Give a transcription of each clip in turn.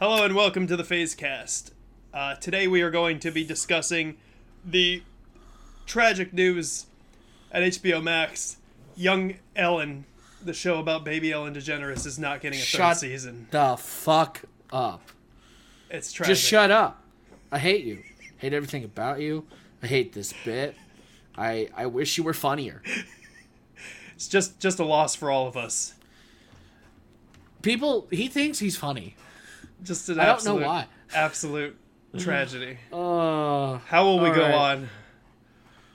Hello and welcome to the PhazeCast. Uh, today we are going to be discussing the tragic news at HBO Max. Young Ellen, the show about baby Ellen DeGeneres, is not getting a Shut- third season. The fuck up. It's tragic. Just shut up. I hate you. Hate everything about you. I hate this bit. I I wish you were funnier. It's just just a loss for all of us. People, he thinks he's funny. Just an I don't know absolute, why. absolute tragedy. Uh, How will we go right. on?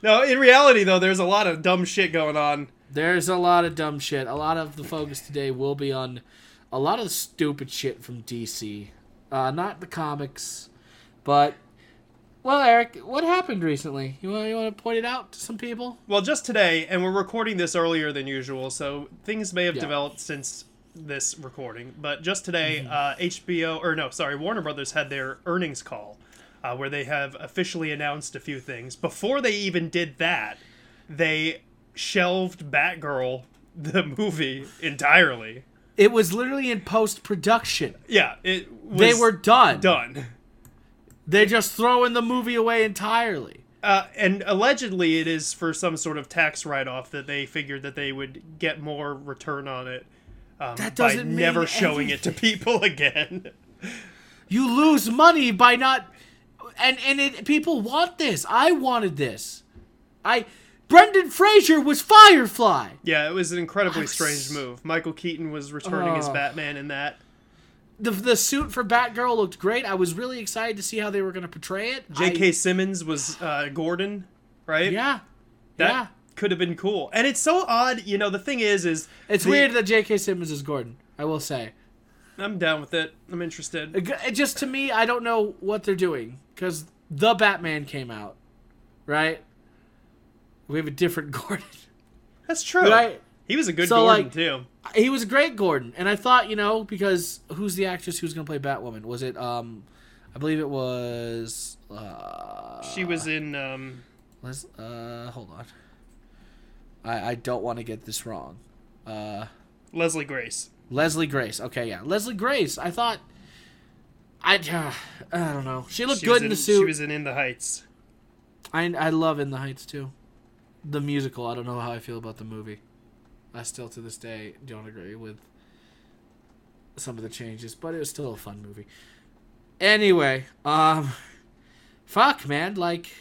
No, in reality though, there's a lot of dumb shit going on. there's a lot of dumb shit. A lot of the focus today will be on a lot of stupid shit from DC. Uh, not the comics, but well, Eric, what happened recently? You want you want to point it out to some people? Well, just today, and we're recording this earlier than usual, so things may have Yeah. developed since this recording. But just today, Mm-hmm. uh, HBO, or no, sorry, Warner Brothers had their earnings call, uh, where they have officially announced a few things. Before they even did that, they shelved Batgirl, the movie, entirely. It was literally in post production. Yeah, it was They were done. done. They're just throwing the movie away entirely. Uh, and allegedly, it is for some sort of tax write-off that they figured that they would get more return on it um, That doesn't mean never showing it to people again. You lose money by not and and it people want this. I wanted this. I Brendan Fraser was Firefly. yeah, it was an incredibly I'm strange move. Michael Keaton was returning as Oh. Batman in that. The the suit for Batgirl looked great. I was really excited to see how they were going to portray it. J.K. I- Simmons was uh, Gordon, right? yeah. that yeah. Could have been cool. And it's so odd, you know. The thing is, is It's the- weird that J.K. Simmons is Gordon. I will say. I'm down with it. I'm interested. It, it just to me, I don't know what they're doing because the Batman came out, right? We have a different Gordon, That's true. right? He was a good So, Gordon like- too. He was a great Gordon, and I thought, you know, because who's the actress who's gonna play Batwoman? Was it um, I believe it was uh, She was in. Um, Les- uh, hold on. I I don't want to get this wrong. Uh, Leslie Grace. Leslie Grace. Okay, yeah, Leslie Grace. I thought. I, uh, I don't know. She looked She good in the suit. She was in In the Heights. I I love In the Heights too. The musical. I don't know how I feel about the movie. I still to this day don't agree with some of the changes, but it was still a fun movie. Anyway, um, fuck man, like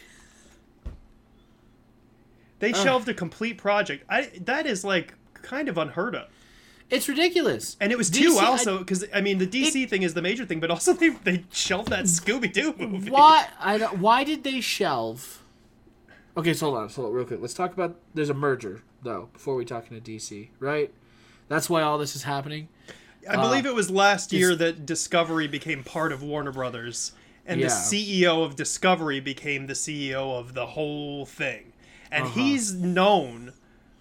They Ugh. shelved a complete project. I that is like kind of unheard of. it's ridiculous. And it was DC too also because I mean the DC thing is the major thing, but also they they shelved that Scooby Doo movie. Why I don't, why did they shelve? Okay, so hold on, so hold on, real quick. Let's talk about. There's a merger though before we talk into DC, right? That's why all this is happening. I believe uh, it was last year that Discovery became part of Warner Brothers, and Yeah. the CEO of Discovery became the CEO of the whole thing, and Uh-huh. he's known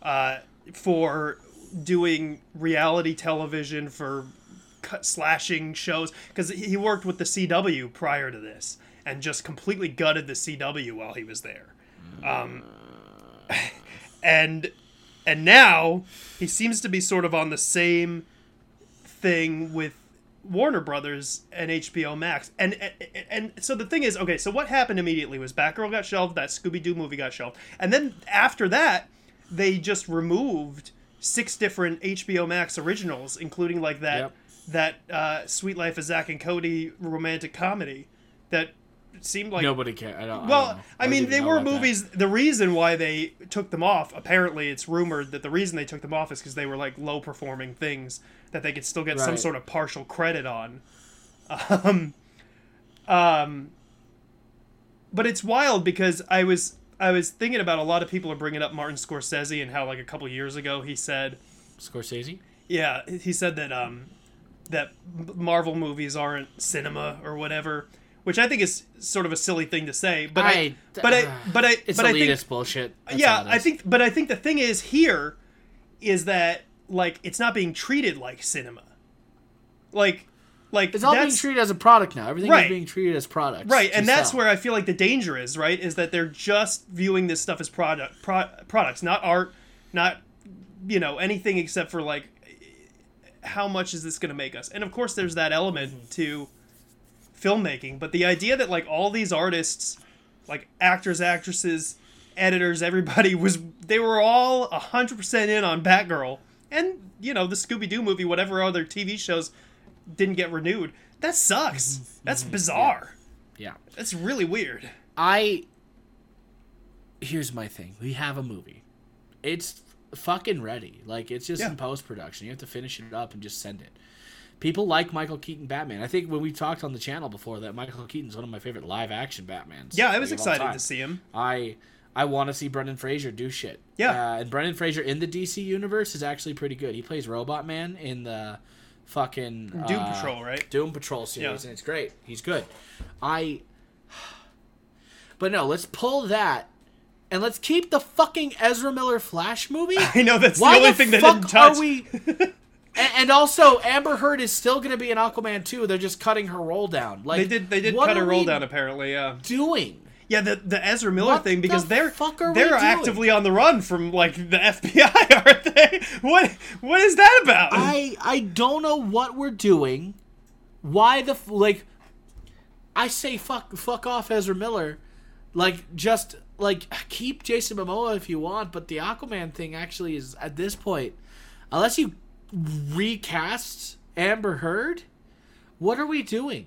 uh, for doing reality television for cut, slashing shows because he worked with the CW prior to this and just completely gutted the CW while he was there. Um, and and now he seems to be sort of on the same thing with Warner Brothers and HBO Max. And, and and so the thing is, okay, so what happened immediately was Batgirl got shelved, that Scooby Doo movie got shelved, and then after that, they just removed six different HBO Max originals, including like that Yep. that uh, Sweet Life of Zack and Cody romantic comedy that seemed like Nobody cares. I don't. well, I, don't. I, mean, they were about that. movies. The reason why they took them off, apparently, it's rumored that the reason they took them off is because they were like low performing things that they could still get some sort of partial credit on. Um, um, but it's wild because I was I was thinking about a lot of people are bringing up Martin Scorsese and how like a couple years ago he said Scorsese. yeah, he said that um that Marvel movies aren't cinema or whatever, which I think is sort of a silly thing to say. But I, I- uh, but I, but I, It's but I elitist think, bullshit. That's yeah, I think, but I think the thing is here, is that like it's not being treated like cinema, like, like it's all being treated as a product now. Everything Right. is being treated as product, right, and that's sell. where I feel like the danger is. Right, is that they're just viewing this stuff as product pro- products, not art, not you know anything except for like how much is this going to make us? And of course, there's that element to filmmaking, but the idea that like all these artists, like actors, actresses, editors, everybody was they were all hundred percent in on Batgirl, and you know the Scooby Doo movie, whatever other TV shows didn't get renewed. That sucks. Mm-hmm. That's mm-hmm. bizarre. Yeah. That's really weird. I here's my thing. We have a movie. It's fucking ready. Like it's just Yeah. in post production. You have to finish it up and just send it. People like Michael Keaton Batman. I think when we talked on the channel before that Michael Keaton's one of my favorite live action Batmans. Yeah, I was like, excited to see him. I I want to see Brendan Fraser do shit. Yeah. uh, and Brendan Fraser in the DC universe is actually pretty good. He plays Robot Man in the fucking Doom uh, Patrol, right? Doom Patrol series, Yeah. and it's great. He's good. I. But no, let's pull that, and let's keep the fucking Ezra Miller Flash movie. I know that's Why the only the thing fuck didn't touch. are we? and, and also, Amber Heard is still going to be in Aquaman 2. They're just cutting her role down. Like They did. They did cut her role down apparently. Yeah. Doing. Yeah, the the Ezra Miller What thing because the they're they're actively on the run from like the FBI, aren't they? What what is that about? I I don't know what we're doing. Why the like? I say fuck fuck off Ezra Miller, like just like keep Jason Momoa if you want, but the Aquaman thing actually is at this point, unless you recast Amber Heard, what are we doing?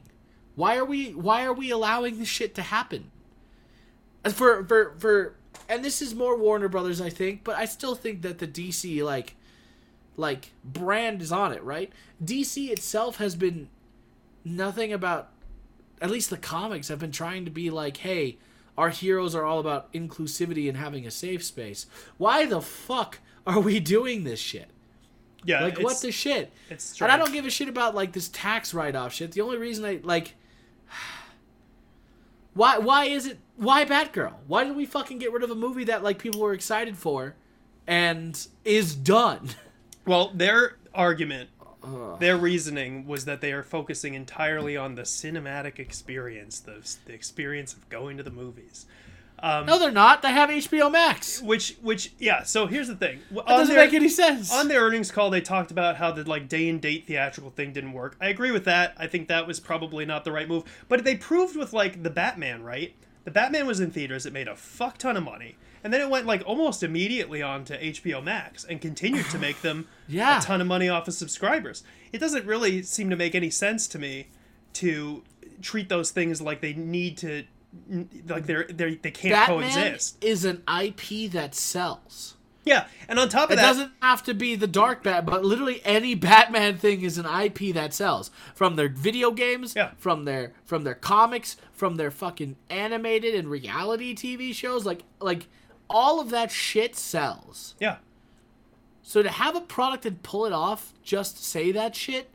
Why are we why are we allowing this shit to happen? As For for for and this is more Warner Brothers, I think, but I still think that the DC like like brand is on it, right? DC itself has been nothing about at least the comics have been trying to be like, hey, our heroes are all about inclusivity and having a safe space. Why the fuck are we doing this shit? Yeah, Like what the shit? it's And I don't give a shit about like this tax write off shit. The only reason I like why why is it why Batgirl? Why did we fucking get rid of a movie that like people were excited for and is done? Well, their argument, their reasoning was that they are focusing entirely on the cinematic experience, the the experience of going to the movies. Um, no, they're not. They have HBO Max. Which which yeah. So here's the thing. That doesn't make any sense. on their earnings call they talked about how the like day and date theatrical thing didn't work i agree with that i think that was probably not the right move but they proved with like the batman right the batman was in theaters it made a fuck ton of money and then it went like almost immediately on to hbo max and continued to make them Yeah. a ton of money off of subscribers it doesn't really seem to make any sense to me to treat those things like they need to like they're, they're they can't Batman coexist is an IP that sells. yeah and on top of It that it doesn't have to be the Dark Bat, but literally any Batman thing is an IP that sells. From their video games, Yeah. from their from their comics, from their fucking animated and reality TV shows, like like all of that shit sells. yeah So to have a product and pull it off, just say that shit.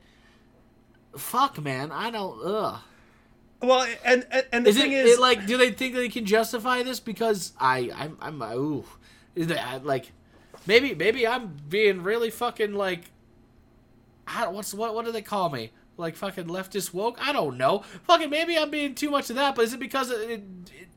Fuck, man, I don't. Ugh. Well and and, and the Is thing is it like? Do they think they can justify this? Because I, I'm, I'm, ooh, is that like, maybe, maybe I'm being really fucking like, I don't, what's what, what do they call me? Like fucking leftist woke? I don't know. Fucking maybe I'm being too much of that. But is it because it? it, it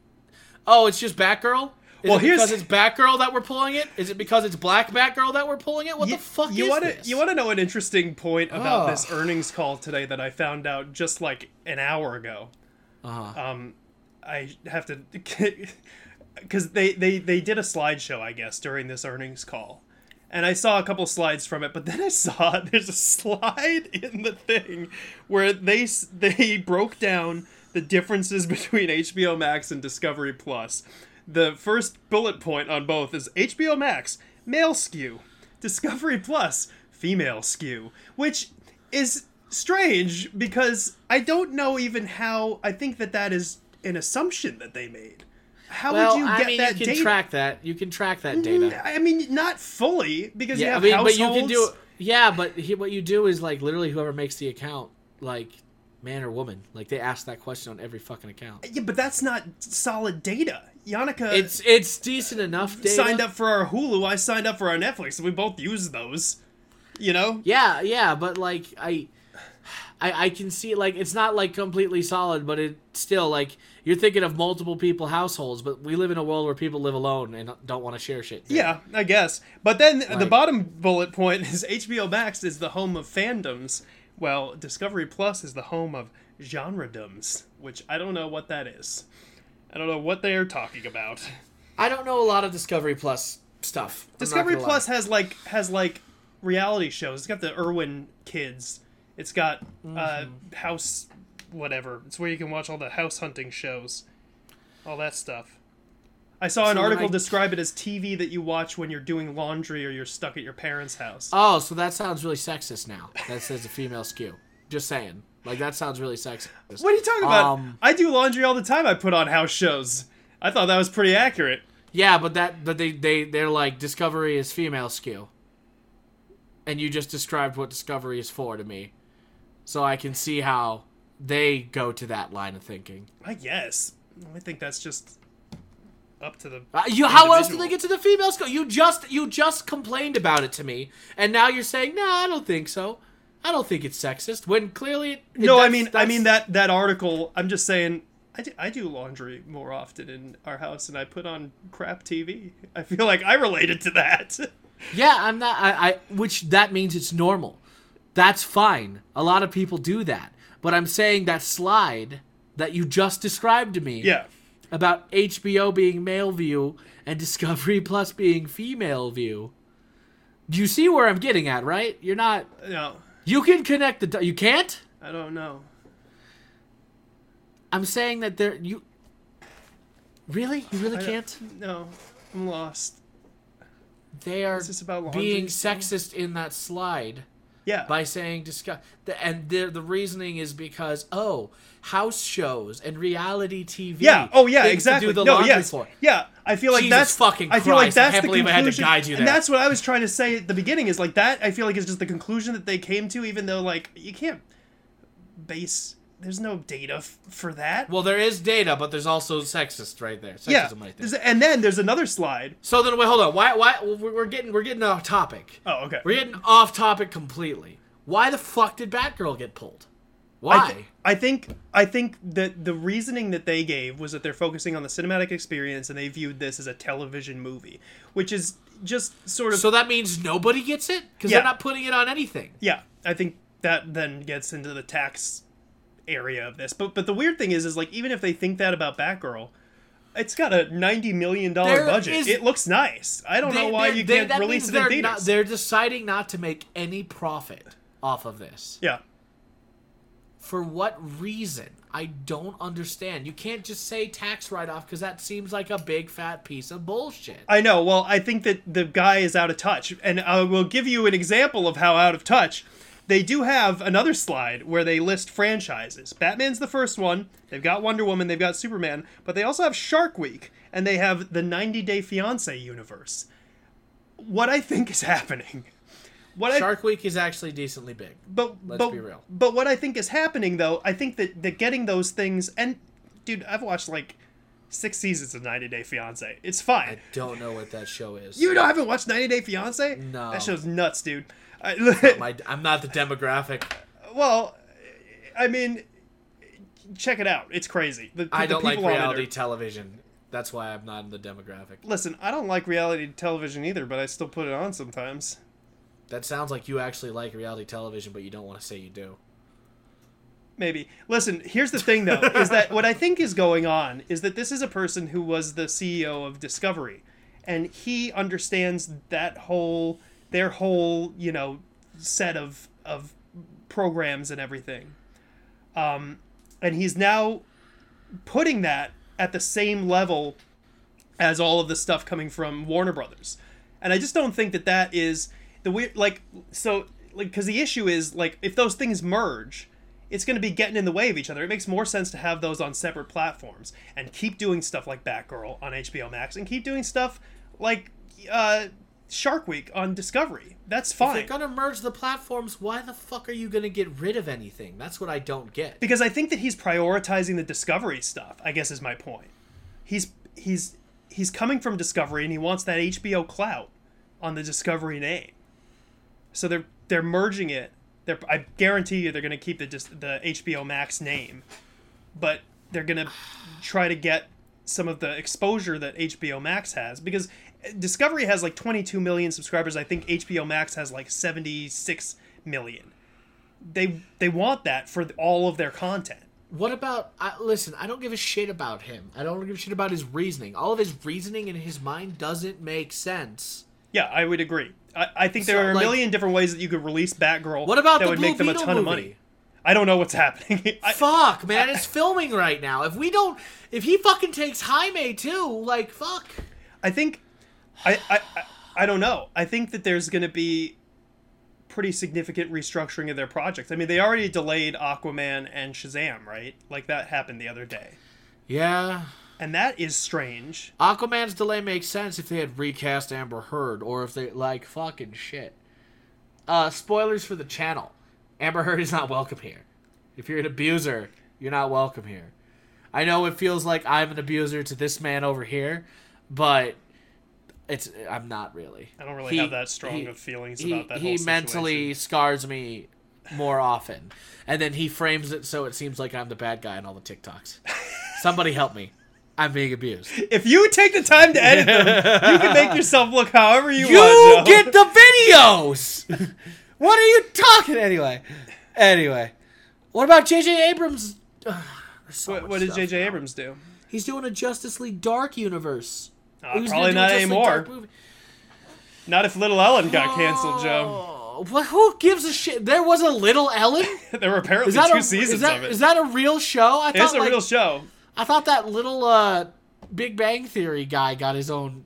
oh, it's just Batgirl. Is Well, it here's- because it's Batgirl that we're pulling it? Is it because it's Black Batgirl that we're pulling it? What the fuck you is wanna, this? You want to know an interesting point about Ugh. this earnings call today that I found out just like an hour ago? Uh-huh. Um, I have to because they, they they did a slideshow I guess during this earnings call, and I saw a couple slides from it. But then I saw there's a slide in the thing where they they broke down the differences between HBO Max and Discovery Plus. The first bullet point on both is HBO Max male skew, Discovery Plus female skew, which is strange because I don't know even how. I think that that is an assumption that they made. How well, would you I get mean, that you can data? track that. You can track that mm, data. I mean, not fully because you Yeah, I mean, households. but you can do. Yeah, but he, what you do is like literally whoever makes the account, like man or woman, like they ask that question on every fucking account. Yeah, but that's not solid data. Yannicka It's it's decent enough data. signed up for our Hulu. I signed up for our Netflix. We both use those. You know? Yeah, yeah, but like I, I, I can see like it's not like completely solid, but it still like you're thinking of multiple people households, but we live in a world where people live alone and don't want to share shit. Yeah, I guess. But then the bottom bullet point is HBO Max is the home of fandoms, Well, Discovery Plus is the home of genredoms, which I don't know what that is. I don't know what they are talking about. I don't know a lot of Discovery Plus stuff. I'm Discovery Plus lie. has like has like reality shows. It's got the Irwin kids. It's got uh, Mm-hmm. house whatever. It's where you can watch all the house hunting shows, all that stuff. I saw an So when article I- describe it as TV that you watch when you're doing laundry or you're stuck at your parents' house. Oh, so that sounds really sexist now. That says a female skew. Just saying. Like that sounds really sexist. what are you talking about? Um, I do laundry all the time. I put on house shows. I thought that was pretty accurate. Yeah, but that but they they they're like Discovery is female skew. And you just described what Discovery is for to me. So I can see how they go to that line of thinking. I guess. I think that's just up to the. Uh, you, how else do they get to the female school? You just you just complained about it to me, and now you're saying, "No, I don't think so. I don't think it's sexist." When clearly, it, No, I mean, I mean that that article. I'm just saying. I do, I do laundry more often in our house, and I put on crap TV. I feel like I related to that. Yeah, I'm not. I, I which that means it's normal. That's fine. A lot of people do that. But I'm saying that slide that you just described to me yeah, about HBO being male view and Discovery Plus being female view. Do you see where I'm getting at, right? You're not. no, You can connect the. You can't. I don't know. I'm saying that there. You. Really? You really I can't? No, I'm lost. They are Is about being sexist in that slide. Yeah, by saying discuss and the the reasoning is because oh house shows and reality TV yeah. Oh yeah, exactly. do the no, yes, for. yeah. I feel like Jesus that's fucking I feel like Christ, I that's can't the believe I had to conclusion, guide you and that's what I was trying to say at the beginning. Is like that. I feel like it's just the conclusion that they came to, even though like you can't base. There's no data f- for that. Well, there is data, but there's also sexist right there. Sexism yeah, right there. And then there's another slide. So then, wait, hold on. Why? Why? We're getting we're getting off topic. Oh, okay. We're getting off topic completely. Why the fuck did Batgirl get pulled? Why? I, th- I think I think that the reasoning that they gave was that they're focusing on the cinematic experience and they viewed this as a television movie, which is just sort of so that means nobody gets it because Yeah. they're not putting it on anything. yeah. I think that then gets into the tax area of this. But but the weird thing is is like even if they think that about Batgirl, it's got a ninety million dollar budget. is- it looks nice. I don't know why you they- can't release it in theaters. Not, they're deciding not to make any profit off of this. yeah. For what reason? I don't understand. You can't just say tax write off because that seems like a big fat piece of bullshit. I know. Well, I think that the guy is out of touch, and I will give you an example of how out of touch. They do have another slide where they list franchises. Batman's the first one. They've got Wonder Woman. They've got Superman, but they also have Shark Week, and they have the 90 Day Fiance universe. What I think is happening. What I, Shark Week is actually decently big. but Let's but, be real. But what I think is happening though, I think that that getting those things and dude, I've watched like six seasons of 90 Day Fiance. It's fine. I don't know what that show is. You don't haven't watched 90 Day Fiance? No. That show's nuts, dude. I, My, I'm not the demographic. well, I mean, check it out. It's crazy. The, I don't like people on reality are- television. That's why I'm not in the demographic. Listen, I don't like reality television either, but I still put it on sometimes. That sounds like you actually like reality television, but you don't want to say you do. Maybe. Listen, here's the thing though, is that what I think is going on is that this is a person who was the CEO of Discovery and he understands that whole their whole, you know, set of of programs and everything. Um and he's now putting that at the same level as all of the stuff coming from Warner Brothers. And I just don't think that that is the weird like so like cuz the issue is like if those things merge it's going to be getting in the way of each other. It makes more sense to have those on separate platforms and keep doing stuff like Batgirl on HBO Max and keep doing stuff like uh, Shark Week on Discovery. That's If fine. you're gonna merge the platforms, why the fuck are you gonna get rid of anything? That's what I don't get. because I think that he's prioritizing the Discovery stuff. I guess is my point. He's he's he's coming from Discovery and he wants that HBO clout on the Discovery name. So they're they're merging it. They're, I guarantee you they're going to keep the the HBO Max name, but they're going to try to get some of the exposure that HBO Max has because Discovery has like 22 million subscribers. I think HBO Max has like 76 million they they want that for all of their content. What about? I, listen, I don't give a shit about him. I don't give a shit about his reasoning. All of his reasoning in his mind doesn't make sense. Yeah, I would agree. I, I think there So, are a like- million different ways that you could release Batgirl. What about that would Blue make them a Beetle ton of money? I don't know what's happening. I, fuck, man, it's filming right now. If we don't, if he fucking takes Jaime too, like fuck. I think I, I I don't know. I think that there's going to be pretty significant restructuring of their projects. I mean, they already delayed Aquaman and Shazam, right? Like that happened the other day. Yeah. And that is strange. Aquaman's delay makes sense if they had recast Amber Heard or if they like fucking shit. Uh spoilers for the channel. Amber Heard is not welcome here. If you're an abuser, you're not welcome here. I know it feels like I'm an abuser to this man over here, but it's I'm not really. I don't really He- have that strong he- of feelings he, about that he mentally scars me more often and then he frames it so it seems like i'm the bad guy in all the tiktoks somebody help me i'm being abused If you take the time to edit them, you can make yourself look however you, you want. Joe. get the videos what are you talking anyway anyway what about jj abrams Ugh, so What, what did J.J. Abrams do? he's doing a justice league dark universe Uh, probably gonna do a not anymore. Movie. Not if Little Ellen got canceled, Joe. What, who gives a shit? There was a Little Ellen. There were apparently two a, seasons is that, of it. is that a real show? I it's thought a like, real show. I thought that little uh, Big Bang Theory guy got his own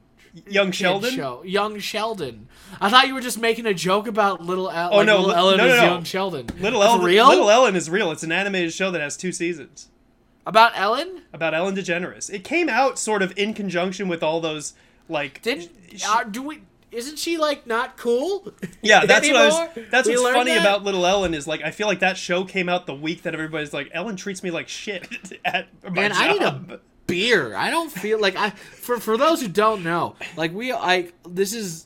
Young Sheldon. show. Young Sheldon. I thought you were just making a joke about little. El- Oh, like no, little li- Ellen no, no, is no. young Sheldon. Little Ellen. real Little Ellen is real. It's an animated show that has two seasons about Ellen. about Ellen DeGeneres. It came out sort of in conjunction with all those like. Didn't uh, do we? Isn't she like not cool? yeah, that's what I was. That's We what's funny that? about Little Ellen is like I feel like that show came out the week that everybody's like Ellen treats me like shit at my Man, job. I need a beer. I don't feel like I. For for those who don't know, like we like this is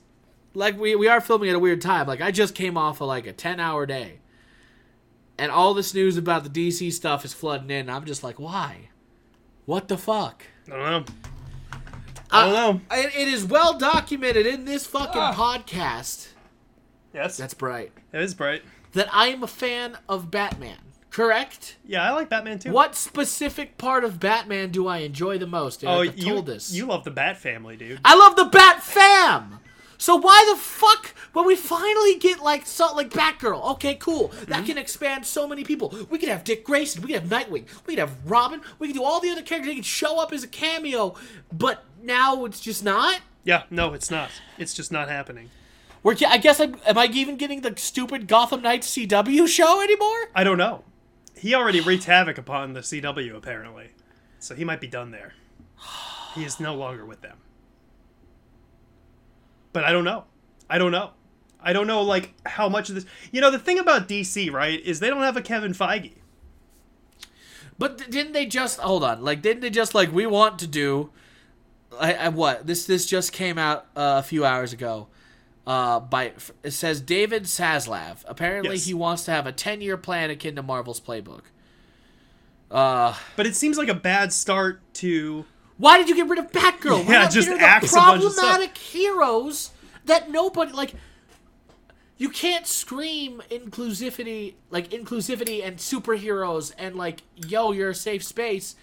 like we we are filming at a weird time. Like I just came off of like a ten hour day, and all this news about the DC stuff is flooding in. I'm just like, why? What the fuck? I don't know. I don't know. Uh, It, it is well documented in this fucking Ah. podcast. Yes, That's bright. it is bright. That I am a fan of Batman. Correct. Yeah, I like Batman too. What specific part of Batman do I enjoy the most? Oh, I've you told this. you love the Bat family, dude. I love the Bat Fam. So why the fuck when we finally get like so like Batgirl? Okay, cool. Mm-hmm. That can expand so many people. We could have Dick Grayson. We could have Nightwing. We could have Robin. We could do all the other characters. They could show up as a cameo. But now it's just not. Yeah, no, it's not. It's just not happening. We're, I guess I'm, am I even getting the stupid Gotham Knights CW show anymore? I don't know. He already wreaked havoc upon the CW, apparently. So he might be done there. He is no longer with them. But I don't know. I don't know. I don't know, like, how much of this. You know, the thing about DC, right, is they don't have a Kevin Feige. But didn't they just hold on? Like, didn't they just like we want to do? I, I what this this just came out uh, a few hours ago. Uh, by it says David Zaslav. Apparently, Yes. he wants to have a ten year plan akin to Marvel's playbook. Uh, But it seems like a bad start to. Why did you get rid of Batgirl? Why Yeah, not just get rid of the a of problematic heroes that nobody like. You can't scream inclusivity, like inclusivity and superheroes, and like, yo, you're a safe space.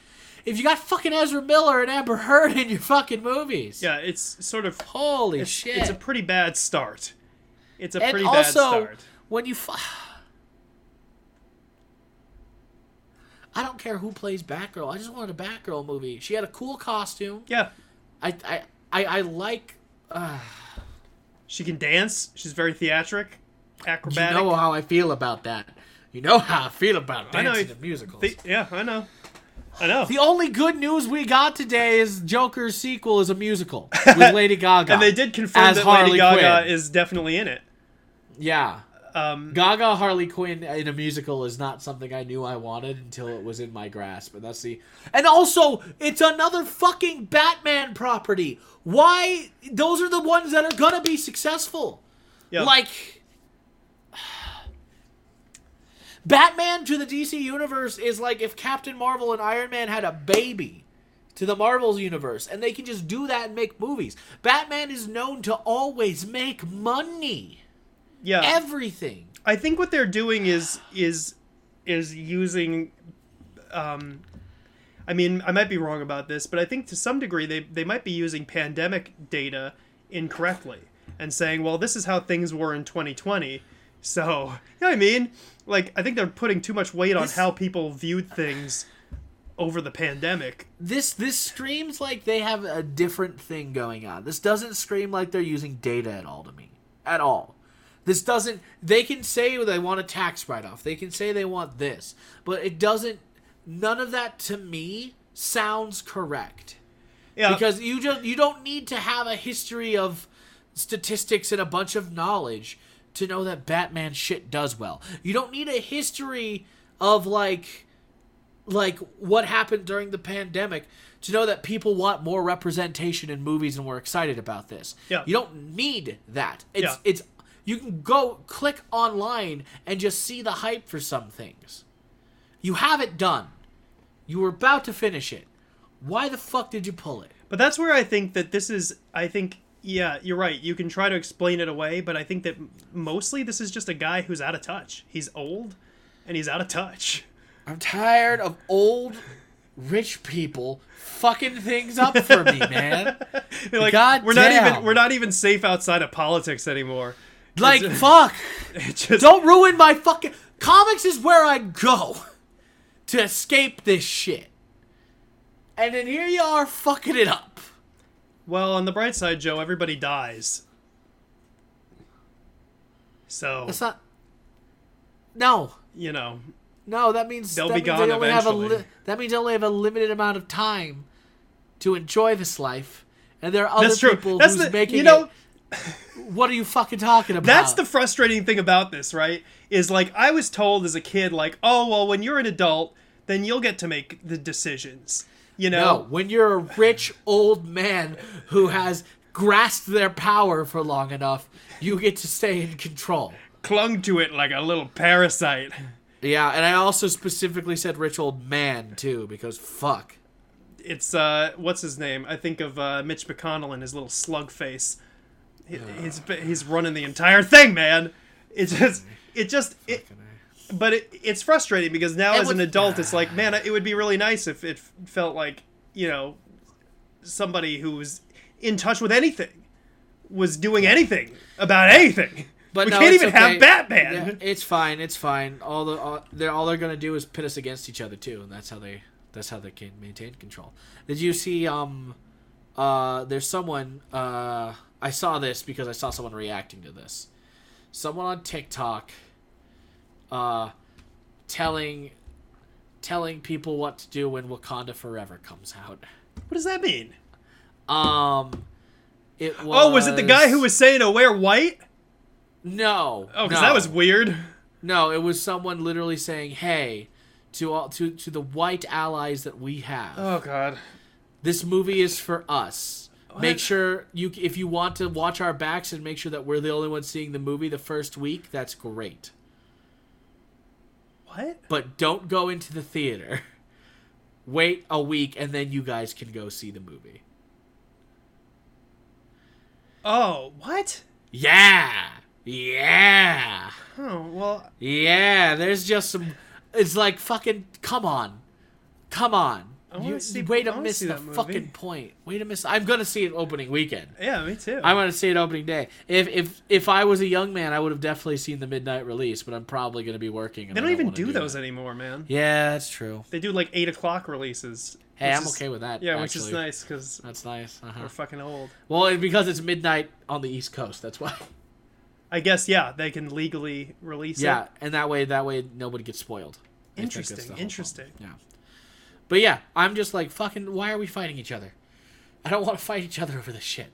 If you got fucking Ezra Miller and Amber Heard in your fucking movies, Yeah, it's sort of. holy It's, shit! it's a pretty bad start. It's a and pretty also, bad start. when you, fu- I don't care who plays Batgirl. I just wanted a Batgirl movie. She had a cool costume. Yeah. I, I, I, I like. Uh, She can dance. She's very theatric, acrobatic. you know how I feel about that. You know how I feel about I know. dancing musicals. The- yeah, I know. I know. The only good news we got today is Joker's sequel is a musical with Lady Gaga. and they did confirm that Harley Lady Gaga Quinn. is definitely in it. Yeah. Um, Gaga Harley Quinn in a musical is not something I knew I wanted until it was in my grasp. And that's the And also, it's another fucking Batman property. Why those are the ones that are gonna be successful. yeah. Like Batman to the DC universe is like if Captain Marvel and Iron Man had a baby to the Marvel's universe and they can just do that and make movies. Batman is known to always make money. Yeah. Everything. I think what they're doing is is is using um I mean, I might be wrong about this, but I think to some degree they they might be using pandemic data incorrectly and saying, "Well, this is how things were in 2020." So, you know what I mean? Like I think they're putting too much weight on This- how people viewed things over the pandemic. This this screams like they have a different thing going on. This doesn't scream like they're using data at all to me. At all. This doesn't they can say they want a tax write off. They can say they want this. But it doesn't none of that to me sounds correct. Yeah. because you just you don't need to have a history of statistics and a bunch of knowledge to know that Batman shit does well. You don't need a history of like like what happened during the pandemic to know that people want more representation in movies and we're excited about this. Yeah. You don't need that. It's Yeah. it's you can go click online and just see the hype for some things. You have it done. You were about to finish it. Why the fuck did you pull it? But that's where I think that this is. I think, yeah, you're right. You can try to explain it away, but I think that mostly this is just a guy who's out of touch. He's old, and he's out of touch. I'm tired of old rich people fucking things up for me, man. like, God we're not even we're not even safe outside of politics anymore. Like It's- fuck. Just Don't ruin my fucking comics is where I go to escape this shit. And then here you are fucking it up. well, on the bright side, Joe, everybody dies. So That's not No. you know, No, that means They'll that be means gone they only have a eventually. li- that means they only have a limited amount of time to enjoy this life. And there are other people That's who's the making you know. it. What are you fucking talking about? That's the frustrating thing about this, right? Is like I was told as a kid, like, oh well, when you're an adult, then you'll get to make the decisions. You know, No, when you're a rich old man who has grasped their power for long enough, you get to stay in control. clung to it like a little parasite. Yeah, and I also specifically said rich old man too because fuck. It's uh, what's his name? I think of uh, Mitch McConnell and his little slug face. He- He's he's running the entire thing, man. It just it just it, but it, it's frustrating because now It as an adult, it's like, man, it would be really nice if it felt like you know somebody who was in touch with anything was doing anything about anything. But we no, can't even okay. have Batman. Yeah, it's fine. It's fine. All the all they're all they're gonna do is pit us against each other too, and that's how they that's how they can maintain control. Did you see? Um, uh, there's someone. Uh, I saw this because I saw someone reacting to this. Someone on TikTok. Uh, telling, telling people what to do when Wakanda Forever comes out. What does that mean? Um, it was. Oh, was it the guy who was saying to wear white? No. Oh, because no. that was weird. No, it was someone literally saying, "Hey, to all to to the white allies that we have, Oh God. this movie is for us. Make sure you if you want to watch our backs and make sure that we're the only ones seeing the movie the first week. That's great, What? but don't go into the theater. Wait a week and then you guys can go see the movie. Oh, what? Yeah, yeah, Oh well. yeah. There's just some. It's like fucking. Come on, come on. You, see- way to miss the fucking point. Way to miss. I'm gonna see it opening weekend. Yeah, me too. I'm gonna see it opening day. If if if I was a young man, I would have definitely seen the midnight release. But I'm probably gonna be working. They I don't even wanna do, those that. anymore, man. Yeah, that's true. They do like eight o'clock releases. Hey, I'm is- okay with that. Yeah, which is nice because That's nice. Uh-huh. we're fucking old. Well, because it's midnight on the East Coast. That's why. I guess yeah, they can legally release Yeah, it. and that way, that way nobody gets spoiled. I think that's the Interesting. Interesting. Yeah. But yeah, I'm just like fucking. Why are we fighting each other? I don't want to fight each other over this shit.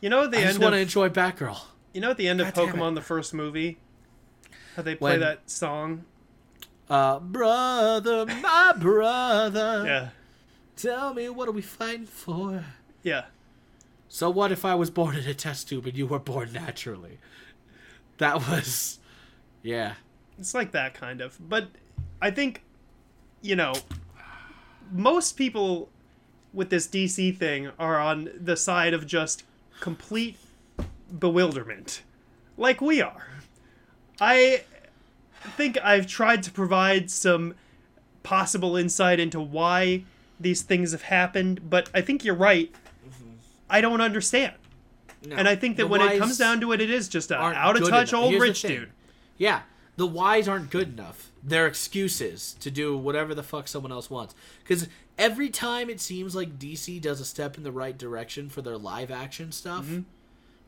You know at the end I end just want to enjoy Batgirl. you know at the end of God. Pokemon the first movie, how they play When- that song. Uh, brother, my brother. Yeah, Tell me, what are we fighting for? yeah. So what if I was born in a test tube and you were born naturally? That was, yeah. It's like that kind of. But I think, you know, most people with this DC thing are on the side of just complete bewilderment, like we are. I think I've tried to provide some possible insight into why these things have happened, but I think you're right. I don't understand. No. And I think that when it comes down to it, it is just a aren't out of touch enough. old Here's rich dude. Yeah, the whys aren't good enough. They're excuses to do whatever the fuck someone else wants. Because every time it seems like DC does a step in the right direction for their live action stuff, mm-hmm.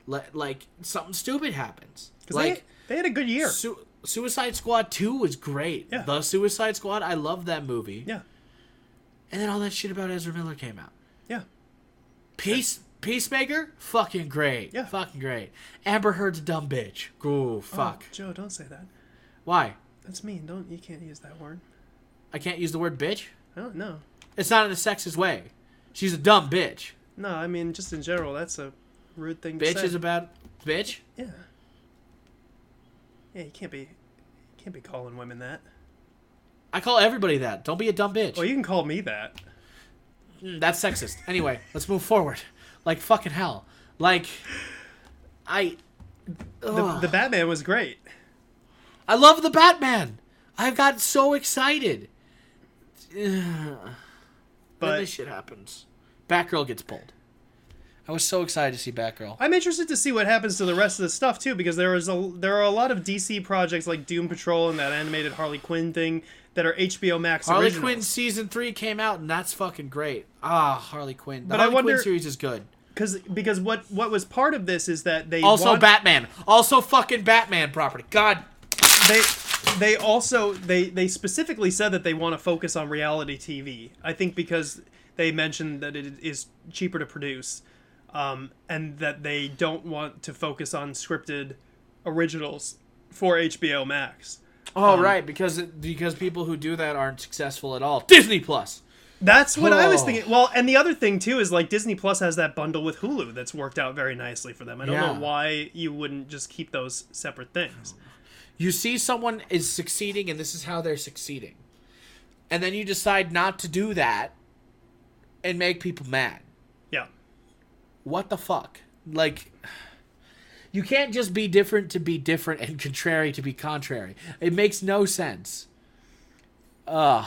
li- like something stupid happens. Like they, they had a good year. Su- Suicide Squad Two was great. Yeah. The Suicide Squad, I love that movie. Yeah. And then all that shit about Ezra Miller came out. Yeah. Peace Peacemaker, fucking great. Yeah. Fucking great. Amber Heard's a dumb bitch. Ooh, oh, fuck. Oh, Joe, don't say that. Why? That's mean. Don't you can't use that word. I can't use the word bitch. I don't know. It's not in a sexist way. She's a dumb bitch. No, I mean just in general, that's a rude thing to Bitch say. is about bitch. yeah. Yeah, you can't be, you can't be calling women that. I call everybody that. Don't be a dumb bitch. Well, you can call me that. Mm, That's sexist. Anyway, let's move forward. Like fucking hell. Like I The, the Batman was great. I love the Batman. I've got so excited. But- this shit happens. Batgirl gets pulled. I was so excited to see Batgirl. I'm interested to see what happens to the rest of the stuff too, because there is a there are a lot of DC projects like Doom Patrol and that animated Harley Quinn thing that are HBO Max Harley originals. Quinn season three came out, and that's fucking great. Ah, Harley Quinn. The But I Harley wonder- Quinn series is good. because because what what was part of this is that they Also, want, Batman. Also, fucking Batman property. God. They they also they they specifically said that they want to focus on reality TV. I think because they mentioned that it is cheaper to produce, um, and that they don't want to focus on scripted originals for HBO Max. Oh, right, because because people who do that aren't successful at all. Disney Plus. That's what I was Oh. thinking. Well, and the other thing too is like Disney Plus has that bundle with Hulu that's worked out very nicely for them. I don't Yeah. know why you wouldn't just keep those separate things. You see someone is succeeding, and this is how they're succeeding, and then you decide not to do that, and make people mad. Yeah. What the fuck? Like, you can't just be different to be different and contrary to be contrary. It makes no sense. Ugh.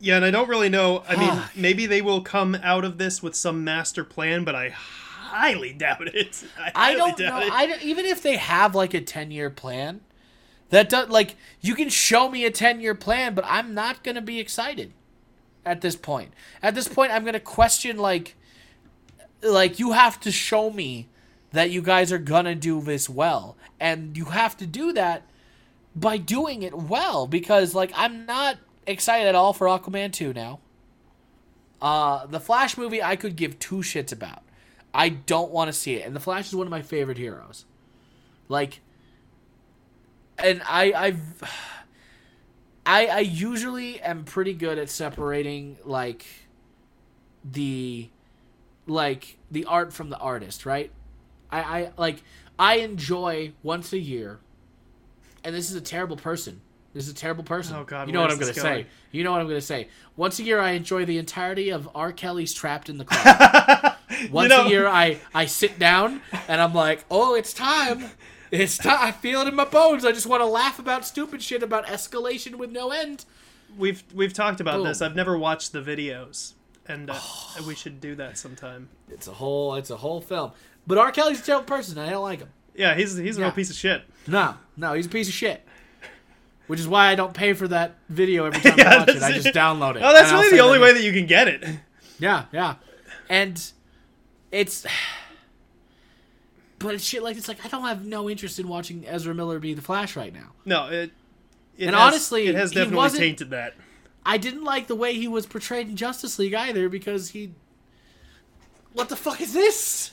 Yeah, and I don't really know. I mean, maybe they will come out of this with some master plan, but I highly doubt it. I, I don't doubt know. it. I don't- even if they have like a ten year plan, that does like you can show me a ten year plan, but I'm not gonna be excited at this point. At this point, I'm gonna question like, like you have to show me that you guys are gonna do this well, and you have to do that by doing it well because like I'm not excited at all for Aquaman two now. Uh, the Flash movie I could give two shits about. I don't want to see it, and the Flash is one of my favorite heroes. Like, and I I've I I usually am pretty good at separating like the like the art from the artist, right? I I like I enjoy once a year, and this is a terrible person. This is a terrible person. Oh, God, You know what I'm gonna this say. You know what I'm gonna say. Once a year, I enjoy the entirety of R. Kelly's "Trapped in the Closet." Once know- a year, I I sit down and I'm like, oh, it's time. It's time. I feel it in my bones. I just want to laugh about stupid shit about escalation with no end. We've we've talked about Boom. this. I've never watched the videos, and uh, we should do that sometime. It's a whole. It's a whole film. But R. Kelly's a terrible person. I don't like him. Yeah, he's he's a Yeah. real piece of shit. No, no, he's a piece of shit. Which is why I don't pay for that video every time I watch it. I just download it. Oh, that's really the only way that you can get it. Yeah, yeah. And it's but it's shit like it's like I don't have no interest in watching Ezra Miller be the Flash right now. No, it. it And has- honestly, it has definitely tainted that. I didn't like the way he was portrayed in Justice League either because he What the fuck is this?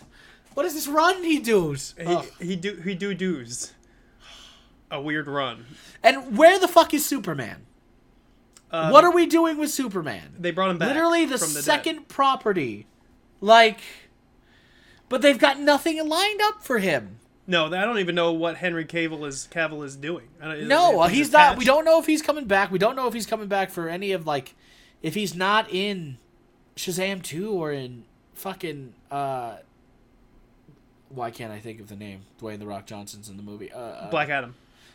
What is this run he does? He, he do he do do's. A weird run. And where the fuck is Superman? Um, what are we doing with Superman? they brought him back? Literally the, the second dead. property. Like but they've got nothing lined up for him. No, I don't even know what Henry Cavill is Cavill is doing. No, well, he's not. We don't know if he's coming back. We don't know if he's coming back for any of like, if he's not in Shazam two or in fucking. uh Why can't I think of the name? Dwayne the Rock Johnson's in the movie. Uh, uh, Black Adam.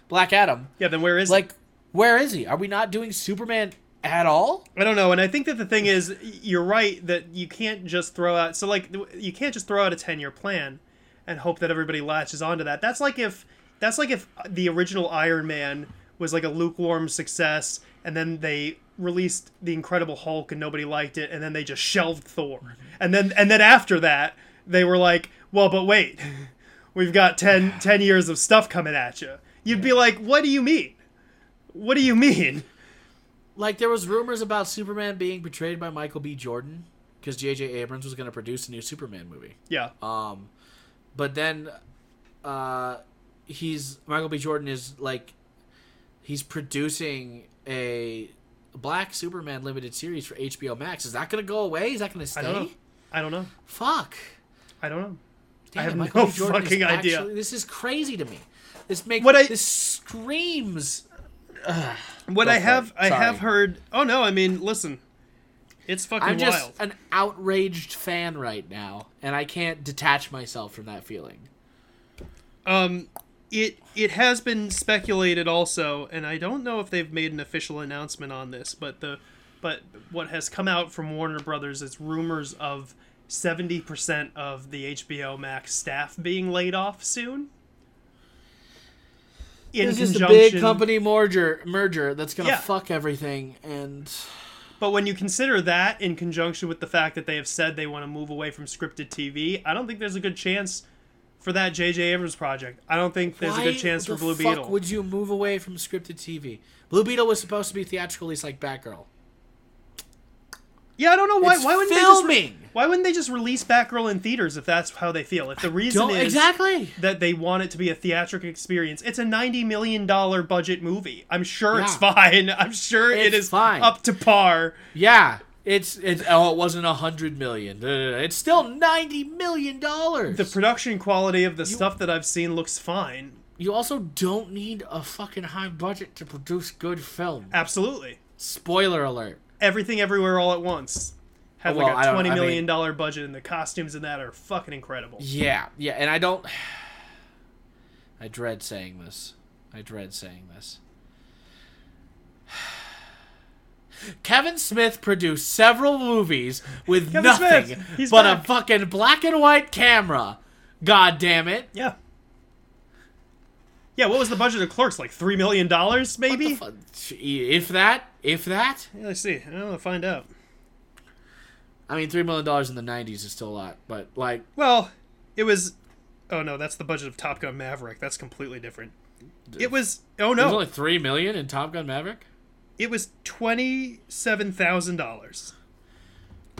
Black Adam. Yeah, then where is he? Like, where is he? Are we not doing Superman at all? I don't know, and I think that the thing is, you're right that you can't just throw out. So like, you can't just throw out a ten year plan and hope that everybody latches onto that. That's like if that's like if uh, the original Iron Man was like a lukewarm success, and then they released the Incredible Hulk and nobody liked it, and then they just shelved Thor, mm-hmm. and then and then after that they were like, well, but wait, we've got 10, 10 years of stuff coming at you. You'd be like, what do you mean? What do you mean? Like, there was rumors about Superman being portrayed by Michael B. Jordan because J.J. Abrams was going to produce a new Superman movie. Yeah. Um, but then, uh, he's Michael B. Jordan is like, he's producing a Black Superman limited series for HBO Max. Is that going to go away? Is that going to stay? I don't know. I don't know. Fuck. I don't know. Damn I have Michael no B. Jordan is fucking idea. actually- this is crazy to me. This makes What I- this screams. What Go I have. I have heard. Oh no, I mean, listen, it's fucking I'm just wild. an outraged fan right now, and I can't detach myself from that feeling. Um, it it has been speculated also, and I don't know if they've made an official announcement on this, but the but what has come out from Warner Brothers is rumors of seventy percent of the HBO Max staff being laid off soon. In It's just a big company merger merger that's gonna Yeah. fuck everything, and But when you consider that in conjunction with the fact that they have said they want to move away from scripted TV, I don't think there's a good chance for that J.J. Abrams project. I don't think there's a good chance for Blue fuck Beetle. Would you move away from scripted TV? Blue Beetle was supposed to be theatrical, at least like Batgirl. Yeah, I don't know why. It's why wouldn't they just re- filming. why wouldn't they just release Batgirl in theaters if that's how they feel? If the reason is exactly. that they want it to be a theatrical experience, it's a ninety million dollar budget movie. I'm sure it's fine. I'm sure it It's fine. up to par. Yeah, it's it's oh, it wasn't a hundred million. It's still ninety million dollars. The production quality of the stuff that I've seen looks fine. You also don't need a fucking high budget to produce good film. Absolutely. Spoiler alert. Everything everywhere all at once. Had Well, like a twenty I mean- dollar budget and the costumes in that are fucking incredible. Yeah, yeah, and I don't. I dread saying this. I dread saying this. Kevin Smith produced several movies with nothing but back. a fucking black and white camera. God damn it. Yeah. Yeah, what was the budget of Clerks? Like three million dollars, maybe? fu- If that, if that. Yeah, let's see. I don't know. Find out. I mean, $3 million in the 90s is still a lot, but like, Well, it was. Oh no, that's the budget of Top Gun Maverick. That's completely different. It was. Oh no, only 3 million in Top Gun Maverick? it was twenty seven thousand dollars,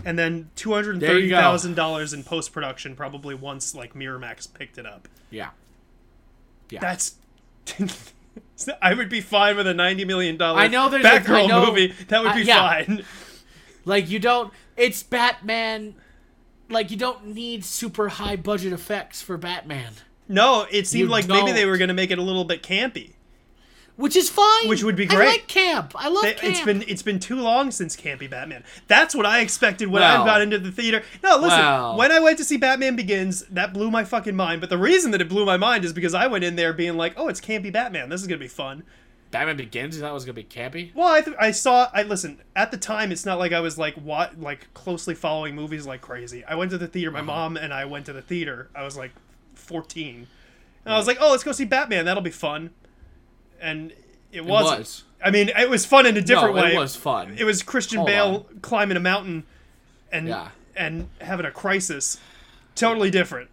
and then two hundred thirty thousand dollars in post production. Probably once like Miramax picked it up. Yeah. Yeah. That's. I would be fine with a ninety million dollar. I know there's a- Batgirl I know- movie. That would uh, be yeah. fine. Like you don't. It's Batman. Like you don't need super high budget effects for Batman, No, it seemed You like maybe they were going to make it a little bit campy. Which is fine. Which would be great. I great. like camp. I love They- camp. It's been it's been too long since Campy Batman. That's what I expected when I got into the theater. No, listen. Well. When I went to see Batman Begins, that blew my fucking mind. But the reason that it blew my mind is because I went in there being like, "Oh, it's Campy Batman. This is gonna be fun." Batman Begins. You thought it was gonna be campy. Well, I, th- I saw. I listen. At the time, it's not like I was like what like closely following movies like crazy. I went to the theater. Uh-huh. My mom and I went to the theater. I was like fourteen, and I was like, "Oh, let's go see Batman. That'll be fun." And it It wasn't. was. I mean, it was fun in a different no, way. it was fun. It was Christian Hold Bale climbing a mountain and Yeah. and having a crisis. Totally different.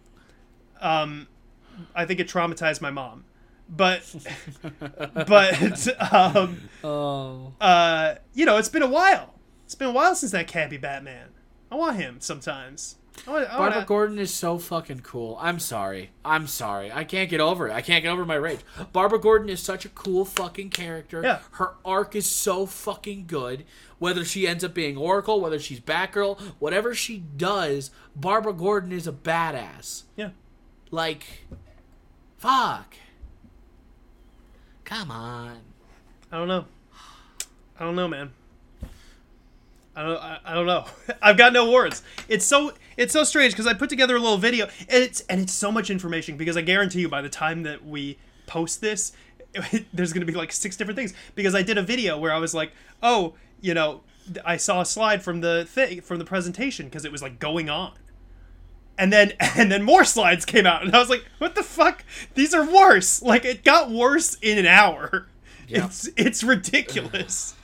Um, I think it traumatized my mom, but but um, oh. uh, you know, it's been a while. It's been a while since that campy Batman. I want him sometimes. I want, I Barbara Gordon is so fucking cool. I'm sorry. I'm sorry. I can't get over it. I can't get over my rage. Barbara Gordon is such a cool fucking character. Yeah. Her arc is so fucking good. Whether she ends up being Oracle, whether she's Batgirl, whatever she does, Barbara Gordon is a badass. yeah. Like, fuck. Come on. I don't know. I don't know, man. I don't. I, I don't know. I've got no words. It's so. It's so strange because I put together a little video, and it's and it's so much information because I guarantee you by the time that we post this, there's going to be like six different things because I did a video where I was like, oh, you know, I saw a slide from the thing from the presentation because it was like going on. And then and then more slides came out and I was like, what the fuck? These are worse. Like it got worse in an hour. Yeah. It's it's ridiculous.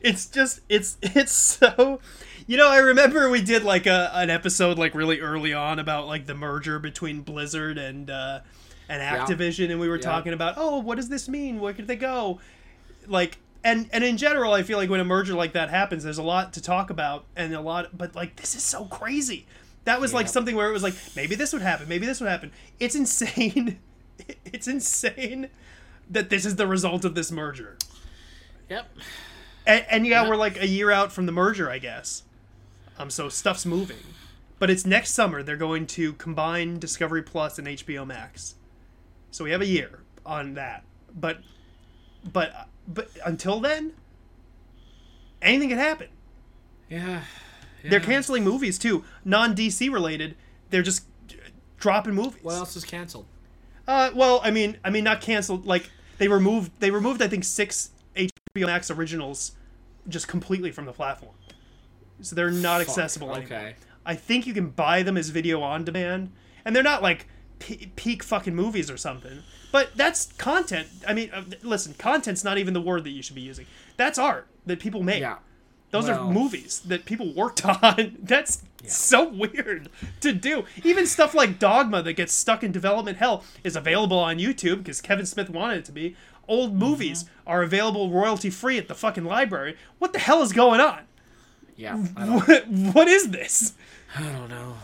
it's just it's it's so you know, I remember we did like a an episode like really early on about like the merger between Blizzard and uh and Activision and we were Yeah. talking about, "Oh, what does this mean? Where could they go?" Like and and in general, I feel like when a merger like that happens, there's a lot to talk about and a lot but like this is so crazy. That was like something where it was like maybe this would happen, maybe this would happen. It's insane. It's insane that this is the result of this merger. Yep. And, and yeah, Yeah. we're like a year out from the merger, I guess. Um, so stuff's moving, but it's next summer. They're going to combine Discovery Plus and HBO Max. So we have a year on that. But, but, but until then, anything can happen. Yeah. They're canceling movies too, non DC related. They're just dropping movies. What else is canceled? Uh, well, I mean, I mean, not canceled. Like they removed, they removed, I think, six HBO Max originals just completely from the platform, so they're not Fuck, accessible anymore. Okay. I think you can buy them as video on demand, and they're not like pe- peak fucking movies or something. But that's content. I mean, uh, listen, content's not even the word that you should be using. That's art that people make. Yeah. Those are movies that people worked on. That's so weird to do. Even stuff like Dogma that gets stuck in development hell is available on YouTube because Kevin Smith wanted it to be. Old Mm-hmm. movies are available royalty free at the fucking library. What the hell is going on? Yeah. I don't, What, what is this? I don't know.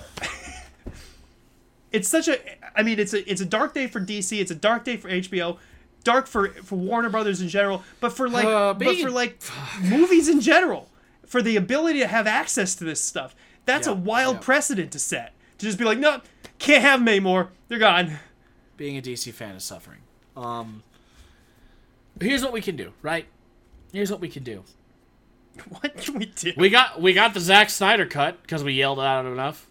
It's such a I mean it's a it's a dark day for DC, it's a dark day for HBO, dark for for Warner Brothers in general, but for like Uh, but for like movies in general, for the ability to have access to this stuff. That's a wild yeah. precedent to set. To just be like, "No, can't have them anymore. They're gone." Being a DC fan is suffering. Um. Here's what we can do, right? Here's what we can do. What can we do? We got we got the Zack Snyder cut because we yelled it enough.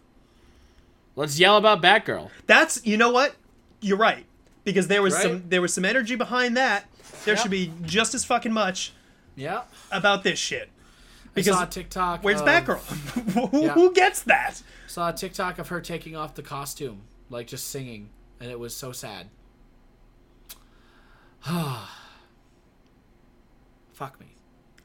Let's yell about Batgirl. That's you know what? You're right. Because there was Right? some there was some energy behind that. There should be just as fucking much Yeah. about this shit. Because I saw a TikTok. where's of, Batgirl? who, Yeah. who gets that? Saw a TikTok of her taking off the costume, like just singing, and it was so sad. Fuck me.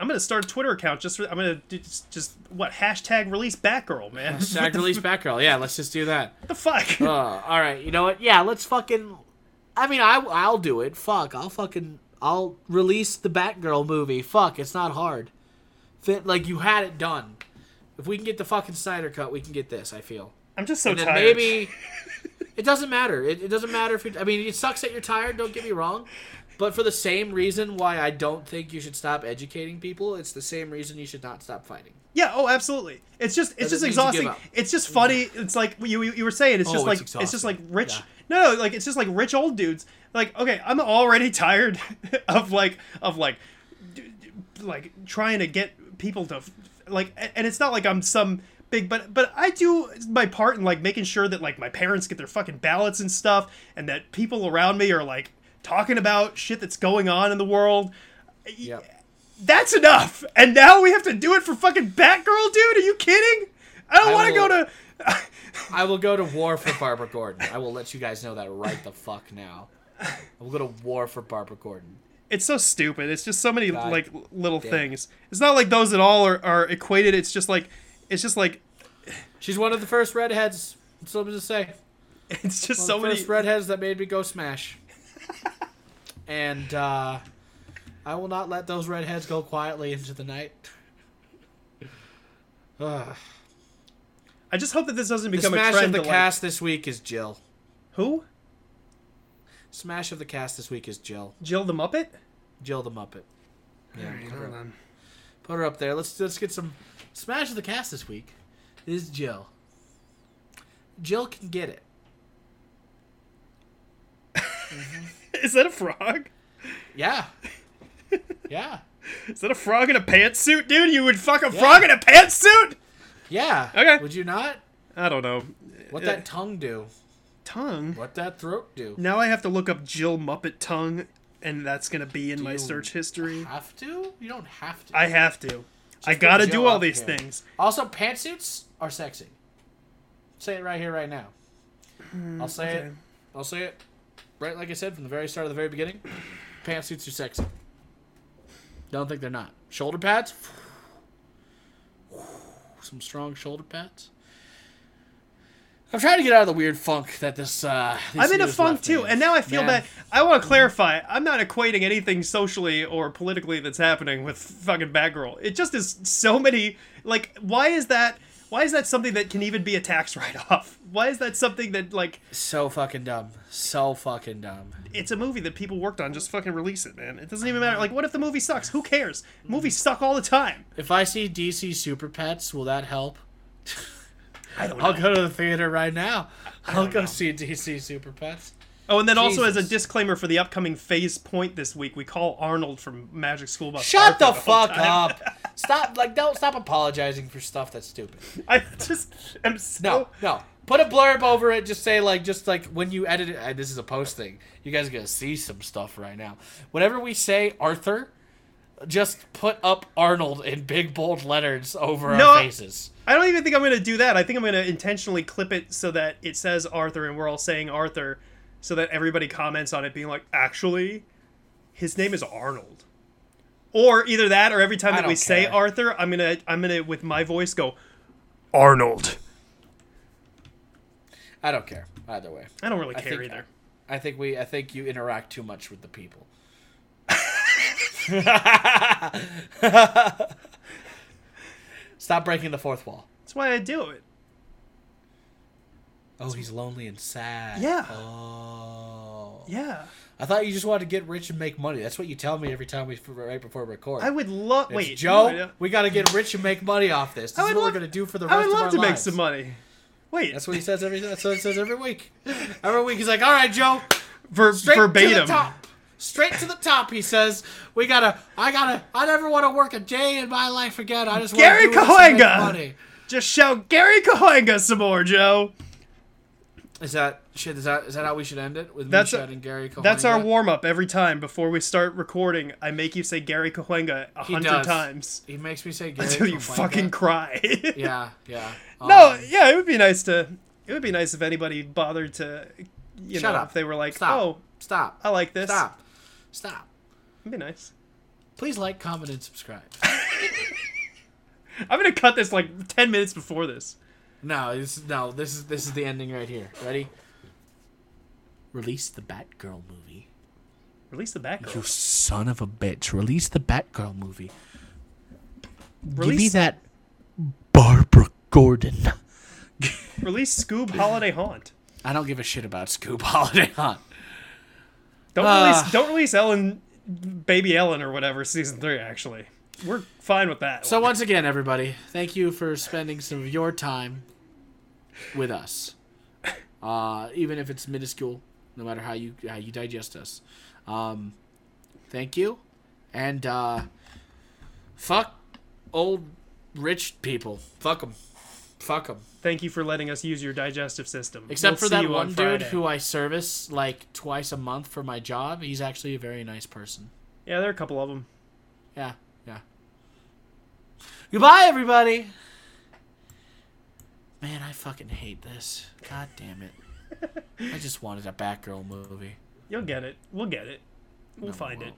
I'm gonna start a Twitter account just for. I'm gonna do just, just what hashtag release Batgirl, man. Hashtag release Batgirl. Yeah, let's just do that. what the fuck? Uh, all right, you know what? Yeah, let's fucking. I mean, I I'll do it. Fuck, I'll fucking I'll release the Batgirl movie. Fuck, it's not hard. Fit like you had it done. If we can get the fucking Snyder cut, we can get this. I feel. I'm just so and tired. maybe it doesn't matter. It, it doesn't matter if you. I mean, it sucks that you're tired. Don't get me wrong, but for the same reason why I don't think you should stop educating people, it's the same reason you should not stop fighting. Yeah. Oh, absolutely. It's just it's just mean to give exhausting. It's just funny. It's like you you, you were saying. It's Oh, just it's like it's just like rich. Yeah. No, no, like it's just like rich old dudes. Like okay, I'm already tired of like of like d- d- like trying to get people to like and it's not like I'm some big but but I do my part in like making sure that like my parents get their fucking ballots and stuff and that people around me are like talking about shit that's going on in the world. Yep. That's enough. And now we have to do it for fucking Batgirl, dude? Are you kidding? I don't want to go to I will go to war for Barbara Gordon. I will let you guys know that right the fuck now. I will go to war for Barbara Gordon. It's so stupid. It's just so many God like little damn. things. It's not like those at all are, are equated. It's just like it's just like She's one of the first redheads. That's what I'm gonna say. it's just One so of the many first redheads that made me go smash. and uh, I will not let those redheads go quietly into the night. Ugh. I just hope that this doesn't the become a smash trend of the to, like- cast this week is Jill. Who? Smash of the cast this week is Jill. Jill the Muppet? Jill the Muppet. Yeah, Alright, put, her up. on. Put her up there. Let's let's get some smash of the cast this week. Is Jill. Jill can get it. Is that a frog? Yeah. Yeah. Is that a frog in a pantsuit, dude? You would fuck a frog in a pantsuit? Yeah. Okay. Would you not? I don't know. What Uh, that tongue do? tongue? What that throat do? Now I have to look up Jill Muppet tongue. and that's gonna be in Do my search history. Have to? You don't have to. I have to. I gotta Joe do all these here. things. Also, pantsuits are sexy. Say it right here, right now. I'll say okay. it. I'll say it. Right, like I said from the very start of the very beginning. Pantsuits are sexy. Don't think they're not. Shoulder pads. Some strong shoulder pads. I'm trying to get out of the weird funk that this. Uh, this I'm in a funk too, and now I feel Man. bad. I want to clarify. I'm not equating anything socially or politically that's happening with fucking Batgirl. It just is so many. Like, why is that? Why is that something that can even be a tax write-off? Why is that something that like So fucking dumb. So fucking dumb. it's a movie that people worked on? Just fucking release it, man. It doesn't even matter. Like, what if the movie sucks? Who cares? Movies suck all the time. If I see DC Super Pets, will that help? I don't I'll go to the theater right now. I'll go see DC Super Pets. Oh, and then also as a disclaimer for the upcoming PhazePoint this week, we call Arnold from Magic School Bus. Shut Arthur the fuck up. Stop like don't stop apologizing for stuff that's stupid. I just am so. No, no. Put a blurb over it. Just say like, just like when you edit it. This is a post thing. You guys are gonna see some stuff right now. Whenever we say Arthur, just put up Arnold in big bold letters over No, our faces. I don't even think I'm going to do that. I think I'm going to intentionally clip it so that it says Arthur and we're all saying Arthur so that everybody comments on it being like, actually, his name is Arnold. Or either that or every time that we don't say. Arthur, I'm going to I'm to with my voice go Arnold. I don't care either way. I don't really I care think- either. I think we. I think you interact too much with the people. Stop breaking the fourth wall. That's why I do it. Oh, he's lonely and sad. Yeah. Oh. Yeah. I thought you just wanted to get rich and make money. That's what you tell me every time we right before we record. I would love wait, Joe, no, we got to get rich and make money off this. This I is what love- we're gonna do for the I rest would of love our to make some money. Wait, That's what he says every. That's what he says every week. Every week he's like, "All right, Joe, ver- straight to the verbatim. top. Straight to the top." He says, "We gotta. I gotta. I never want to work a day in my life again. I just want Gary to do this make money." Just shout Gary Cahuenga some more, Joe. Is that shit? Is that is that how we should end it with That's me a- shouting Gary? Cahuenga? That's our warm up every time before we start recording. I make you say Gary Cahuenga a hundred times He makes me say Gary until you fucking cry. Yeah, yeah. no, Um, yeah, it would be nice to. It would be nice if anybody bothered to, you Shut know, up. if they were like, Stop. "Oh, Stop. I like this." Stop. Stop. It'd be nice. Please like, comment, and subscribe. I'm gonna cut this like ten minutes before this. No, this no. This is this is the ending right here. Ready? Release the Batgirl movie. Release the Batgirl. You son of a bitch! Release the Batgirl movie. Give me Release- that Barbara Gordon. Release Scoob Holiday Haunt. I don't give a shit about Scoob Holiday Haunt. Don't Ah. release. Don't release Ellen, Baby Ellen or whatever. Season three. Actually, we're fine with that. So once again, everybody, thank you for spending some of your time with us. Uh, even if it's minuscule, no matter how you how you digest us. Um, thank you, and uh, fuck old rich people. Fuck them. Fuck them. Thank you for letting us use your digestive system. Except We'll for that you on one dude who I service like twice a month for my job. He's actually a very nice person. Yeah, there are a couple of them. Yeah, yeah. Goodbye, everybody. Man, I fucking hate this. God damn it. I just wanted a Batgirl movie. You'll get it. We'll get it. We'll No, we find it. won't.